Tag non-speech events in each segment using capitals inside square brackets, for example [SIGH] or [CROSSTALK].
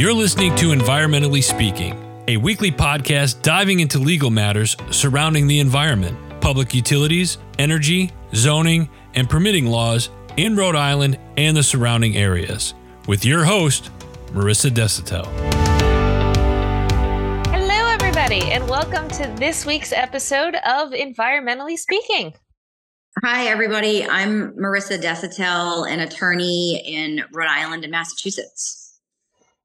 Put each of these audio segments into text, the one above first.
You're listening to Environmentally Speaking, a weekly podcast diving into legal matters surrounding the environment, public utilities, energy, zoning, and permitting laws in Rhode Island and the surrounding areas. With your host, Marisa Desautel. Hello, everybody, and welcome to this week's episode of Environmentally Speaking. Hi, everybody. I'm Marisa Desautel, an attorney in Rhode Island and Massachusetts.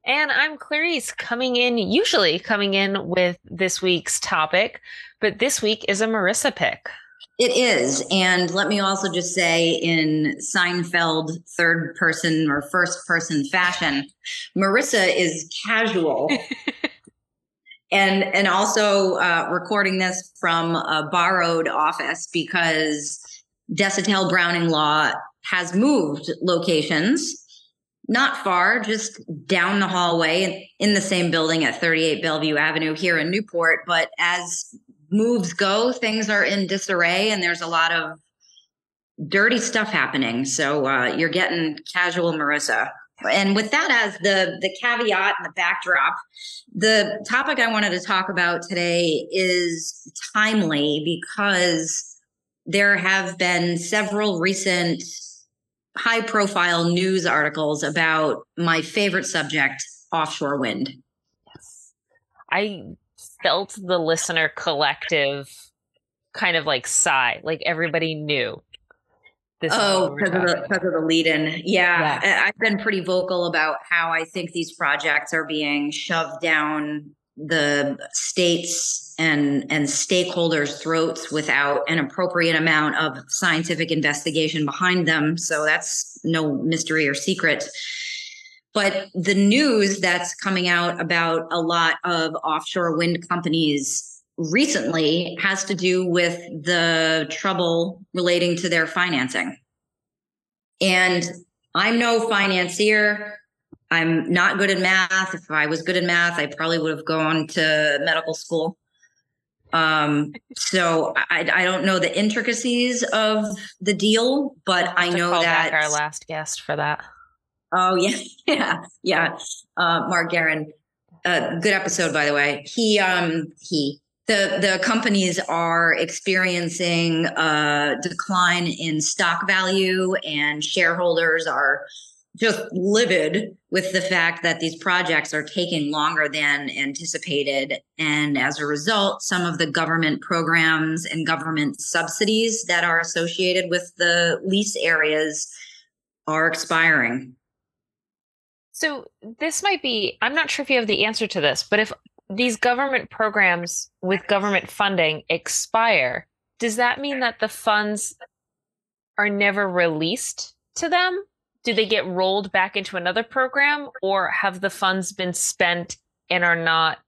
And I'm Clarice coming in, usually coming in with this week's topic, but this week is a Marisa pick. It is. And let me also just say, in Seinfeld third person or first person fashion, Marisa is casual. [LAUGHS] and and also uh, recording this from a borrowed office because Desautel Browning Law has moved locations not far, just down the hallway in the same building at 38 Bellevue Avenue here in Newport. But as moves go, things are in disarray and there's a lot of dirty stuff happening. So uh, you're getting casual Marisa. And with that as the the caveat and the backdrop, the topic I wanted to talk about today is timely because there have been several recent high profile news articles about my favorite subject, offshore wind. Yes. I felt the listener collective kind of like sigh, like everybody knew. This oh, because of, the, because of the lead in. Yeah. yeah. I've been pretty vocal about how I think these projects are being shoved down the states and and stakeholders throats without an appropriate amount of scientific investigation behind them. So that's no mystery or secret. But the news that's coming out about a lot of offshore wind companies recently has to do with the trouble relating to their financing. And i'm no financier I'm not good at math. If I was good at math, I probably would have gone to medical school. Um, so I, I don't know the intricacies of the deal, but I know that our last guest for that. Oh [LAUGHS] yeah, yeah, yeah. Uh, Mark Guerin, uh, good episode by the way. He, um, he, the the companies are experiencing a decline in stock value, and shareholders are just livid with the fact that these projects are taking longer than anticipated. And as a result, some of the government programs and government subsidies that are associated with the lease areas are expiring. So, this might be, I'm not sure if you have the answer to this, but if these government programs with government funding expire, does that mean that the funds are never released to them? Do they get rolled back into another program or have the funds been spent and are not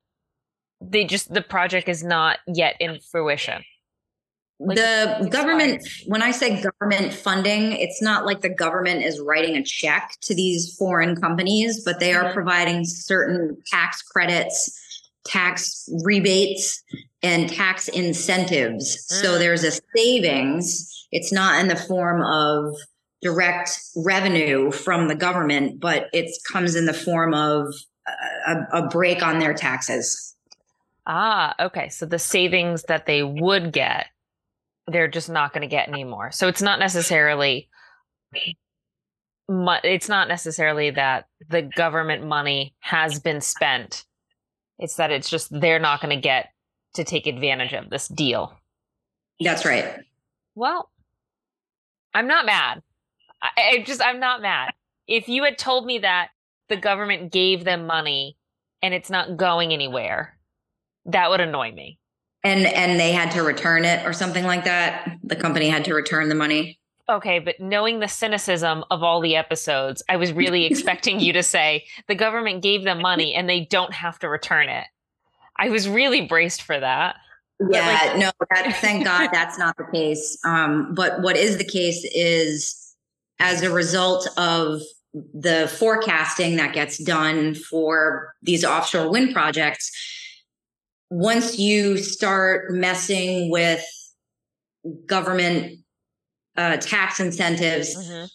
they just the project is not yet in fruition like the government when i say government funding it's not like the government is writing a check to these foreign companies but they are mm-hmm. providing certain tax credits tax rebates and tax incentives mm. so there's a savings it's not in the form of direct revenue from the government, but it comes in the form of a, a break on their taxes. Ah, okay. So the savings that they would get, they're just not going to get anymore. So it's not necessarily it's not necessarily that the government money has been spent. It's that it's just they're not going to get to take advantage of this deal. That's right. Well, I'm not mad. I, I just I'm not mad. If you had told me that the government gave them money and it's not going anywhere, that would annoy me. And and they had to return it or something like that. The company had to return the money. Okay, but knowing the cynicism of all the episodes, I was really [LAUGHS] expecting you to say the government gave them money and they don't have to return it. I was really braced for that. Yeah, like- no, that, thank God that's not the case. Um, but what is the case is as a result of the forecasting that gets done for these offshore wind projects, once you start messing with government uh, tax incentives, mm-hmm.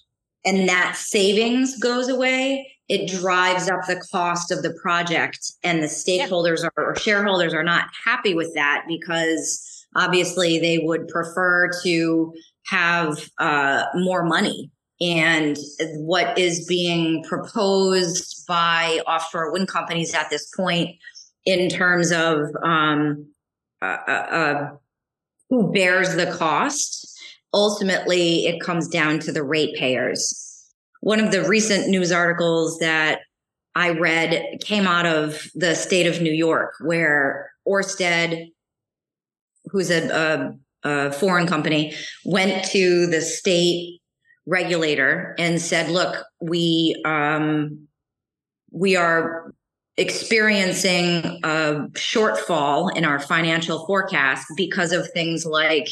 and that savings goes away, it drives up the cost of the project. And the stakeholders are, or shareholders are not happy with that because obviously they would prefer to have uh, more money. And what is being proposed by offshore wind companies at this point, in terms of um, uh, uh, uh who bears the cost, ultimately it comes down to the ratepayers. One of the recent news articles that I read came out of the state of New York, where Orsted, who's a, a, a foreign company, went to the state regulator and said, "Look, we um, we are experiencing a shortfall in our financial forecast because of things like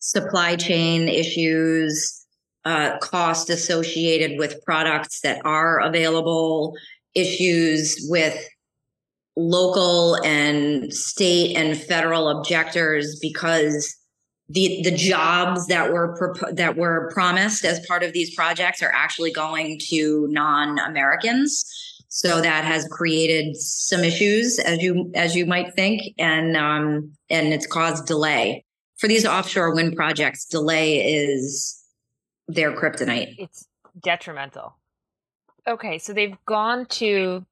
supply chain issues, uh, cost associated with products that are available, issues with local and state and federal objectors because the the jobs that were that were promised as part of these projects are actually going to non-Americans. So that has created some issues, as you as you might think, and um, and it's caused delay for these offshore wind projects, delay is their kryptonite. It's detrimental. Okay, so they've gone to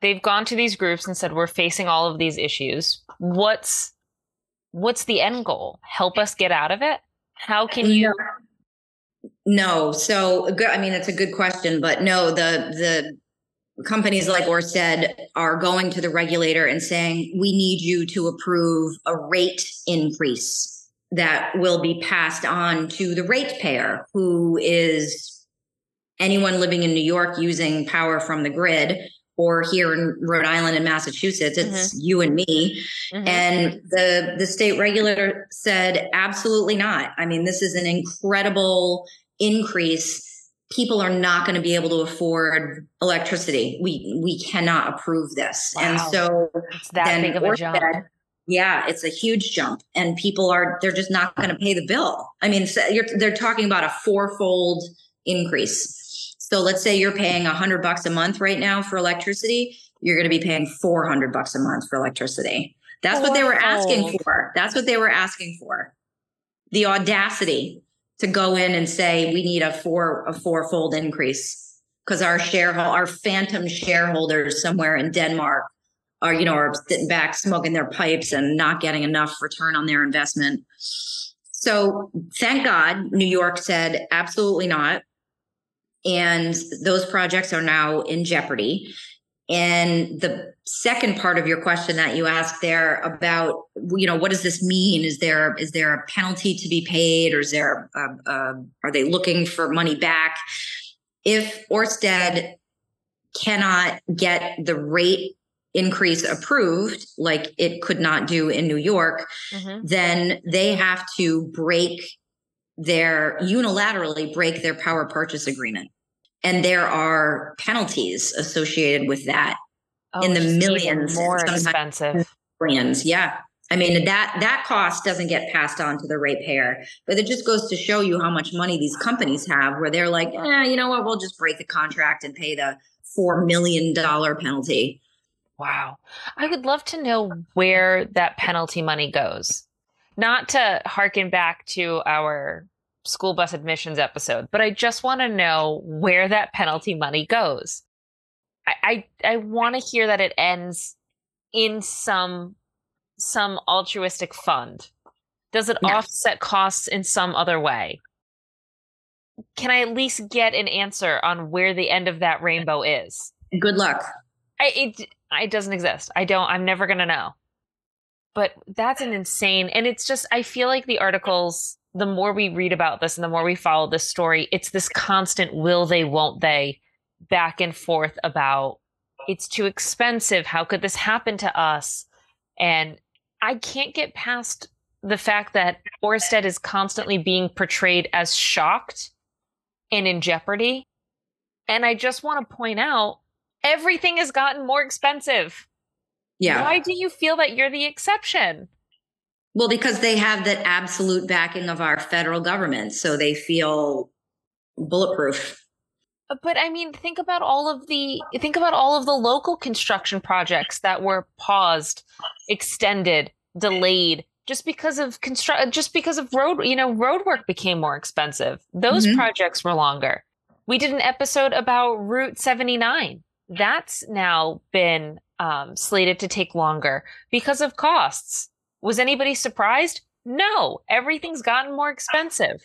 they've gone to these groups and said we're facing all of these issues. What's what's the end goal? Help us get out of it? How can you No. So I mean it's a good question, but no, the the companies like Orsted are going to the regulator and saying we need you to approve a rate increase that will be passed on to the ratepayer, who is anyone living in New York using power from the grid, or here in Rhode Island and Massachusetts, it's mm-hmm. you and me. Mm-hmm. And the the state regulator said, absolutely not. I mean, this is an incredible increase. People are not going to be able to afford electricity. We we cannot approve this. Wow. And so it's that big of a jump. Yeah, it's a huge jump, and people are they're just not going to pay the bill. I mean, they're talking about a fourfold increase. So let's say you're paying a hundred bucks a month right now for electricity, you're going to be paying four hundred bucks a month for electricity. That's what they were asking for. That's what they were asking for. The audacity to go in and say we need a four a fourfold increase because our shareholder our phantom shareholders somewhere in Denmark are you know are sitting back smoking their pipes and not getting enough return on their investment so thank god new york said absolutely not and those projects are now in jeopardy and the second part of your question that you asked there about you know what does this mean is there is there a penalty to be paid or is there a, a, are they looking for money back if orsted cannot get the rate increase approved, like it could not do in New York, mm-hmm. then they have to break their unilaterally break their power purchase agreement. And there are penalties associated with that oh, in the millions. More expensive. Millions, yeah. I mean that that cost doesn't get passed on to the ratepayer, but it just goes to show you how much money these companies have. Where they're like, eh, you know what, we'll just break the contract and pay the four million dollar penalty. Wow. I would love to know where that penalty money goes. Not to harken back to our school bus admissions episode, but I just want to know where that penalty money goes. I I, I want to hear that it ends in some some altruistic fund. Does it offset costs in some other way? Can I at least get an answer on where the end of that rainbow is? Good luck. I, it it doesn't exist. I don't. I'm never gonna know. But that's an insane, and it's just. I feel like the articles. The more we read about this, and the more we follow this story, it's this constant will they, won't they, back and forth about it's too expensive. How could this happen to us? And I can't get past the fact that Orsted is constantly being portrayed as shocked and in jeopardy. And I just want to point out everything has gotten more expensive. Yeah. Why do you feel that you're the exception? Well, because they have the absolute backing of our federal government. So they feel bulletproof. But I mean, think about all of the think about all of the local construction projects that were paused, extended, delayed just because of construct just because of road, you know, road work became more expensive. Those mm-hmm. projects were longer. We did an episode about Route 79. That's now been um, slated to take longer because of costs. Was anybody surprised? No, everything's gotten more expensive.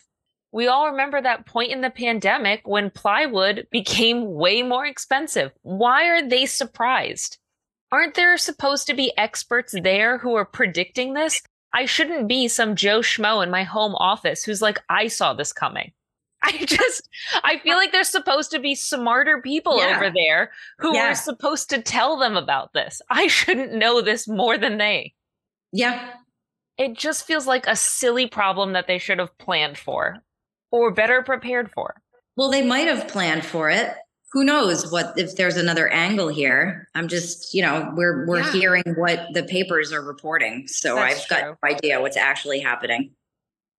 We all remember that point in the pandemic when plywood [LAUGHS] became way more expensive. Why are they surprised? Aren't there supposed to be experts there who are predicting this? I shouldn't be some Joe Schmo in my home office who's like, I saw this coming. [LAUGHS] I just, I feel like there's supposed to be smarter people yeah. over there who yeah. are supposed to tell them about this. I shouldn't know this more than they. Yeah. It just feels like a silly problem that they should have planned for or better prepared for. Well, they might have planned for it. Who knows what if there's another angle here? I'm just, you know, we're we're yeah. hearing what the papers are reporting. So That's I've true. got no idea what's actually happening.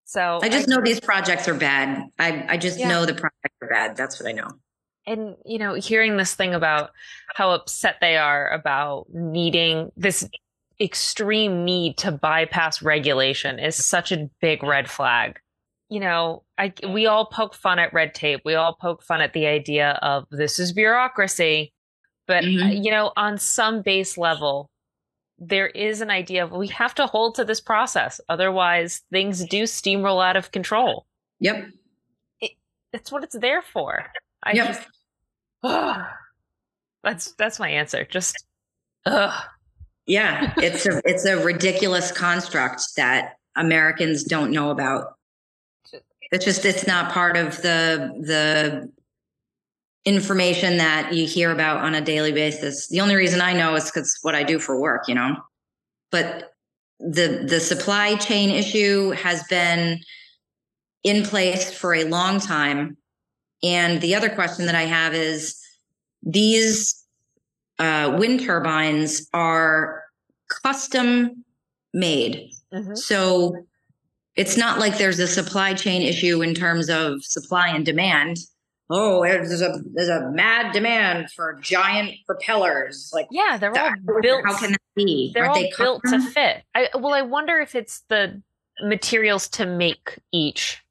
So I just I, know these projects are bad. I I just yeah. know the projects are bad. That's what I know. And you know, hearing this thing about how upset they are about needing this extreme need to bypass regulation is such a big red flag. You know, I we all poke fun at red tape. We all poke fun at the idea of this is bureaucracy. But mm-hmm. you know, on some base level, there is an idea of we have to hold to this process. Otherwise, things do steamroll out of control. Yep. It, that's what it's there for. I yep. just, ugh, that's that's my answer. Just ugh. Yeah, it's a [LAUGHS] it's a ridiculous construct that Americans don't know about. It's just it's not part of the the information that you hear about on a daily basis. The only reason I know is because what I do for work, you know. But the the supply chain issue has been in place for a long time. And the other question that I have is these uh, wind turbines are custom made. Mm-hmm. So it's not like there's a supply chain issue in terms of supply and demand oh, there's a there's a mad demand for giant propellers. Like, yeah, they're all [LAUGHS] built. How can that be? They're Aren't all they built to fit. I well, I wonder if it's the materials to make each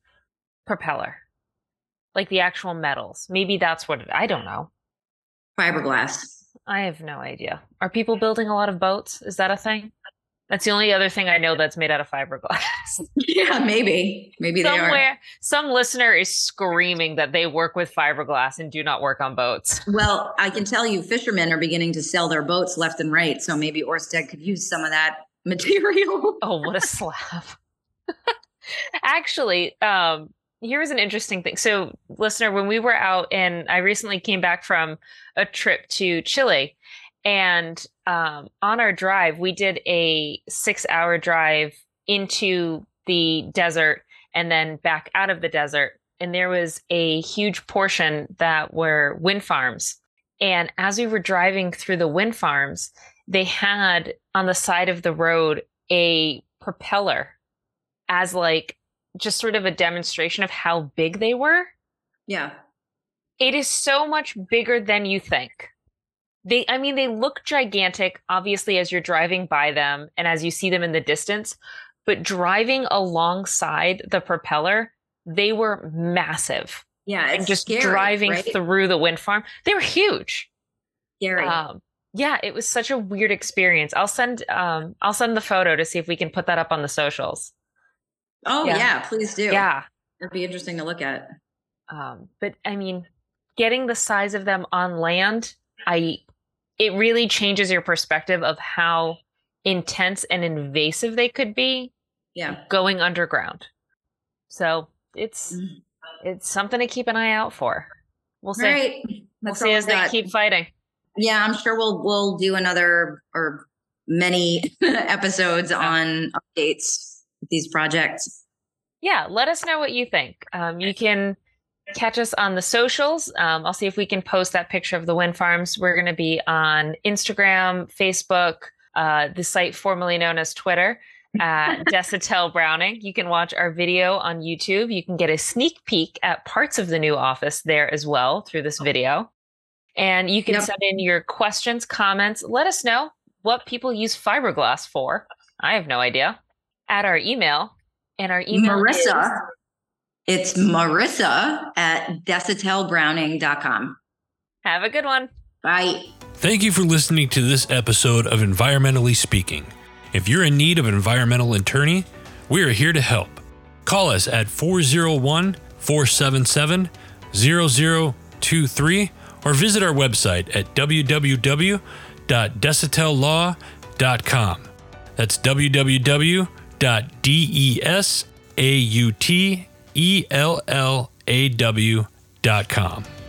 propeller, like the actual metals. Maybe that's what it. I don't know. Fiberglass. I have no idea. Are people building a lot of boats? Is that a thing? That's the only other thing I know that's made out of fiberglass. [LAUGHS] yeah, maybe. Maybe Somewhere, they are. Some listener is screaming that they work with fiberglass and do not work on boats. Well, I can tell you fishermen are beginning to sell their boats left and right. So maybe Orsted could use some of that [LAUGHS] material. oh, what a slap. [LAUGHS] Actually, um, here's an interesting thing. So, listener, when we were out and I recently came back from a trip to Chile, and um, on our drive, we did a six hour drive into the desert and then back out of the desert. And there was a huge portion that were wind farms. And as we were driving through the wind farms, they had on the side of the road a propeller as like just sort of a demonstration of how big they were. Yeah. It is so much bigger than you think they i mean they look gigantic obviously as you're driving by them and as you see them in the distance but driving alongside the propeller they were massive yeah and just scary, driving right? through the wind farm they were huge scary um, yeah it was such a weird experience i'll send um, i'll send the photo to see if we can put that up on the socials oh yeah, yeah please do. Yeah. It'd be interesting to look at. Um, but i mean getting the size of them on land i it really changes your perspective of how intense and invasive they could be yeah. going underground. So it's mm. it's something to keep an eye out for. We'll see. Right. we'll see as they keep fighting. Yeah i'm sure we'll we'll do another or many [LAUGHS] episodes on updates these projects yeah let us know what you think um, you can catch us on the socials. Um, I'll see if we can post that picture of the wind farms. We're going to be on Instagram, Facebook, uh, the site formerly known as Twitter. [LAUGHS] at Desautel Browning. You can watch our video on YouTube. You can get a sneak peek at parts of the new office there as well through this video. And you can Yep. send in your questions, comments. Let us know what people use fiberglass for. I have no idea. At our email. And our email Marisa. is- It's Marisa at desautelbrowning.com. have a good one. Bye. Thank you for listening to this episode of Environmentally Speaking. If you're in need of an environmental attorney, we are here to help. Call us at 401 477 0023 or visit our website at www.desautellaw.com. That's www.desautellaw.com.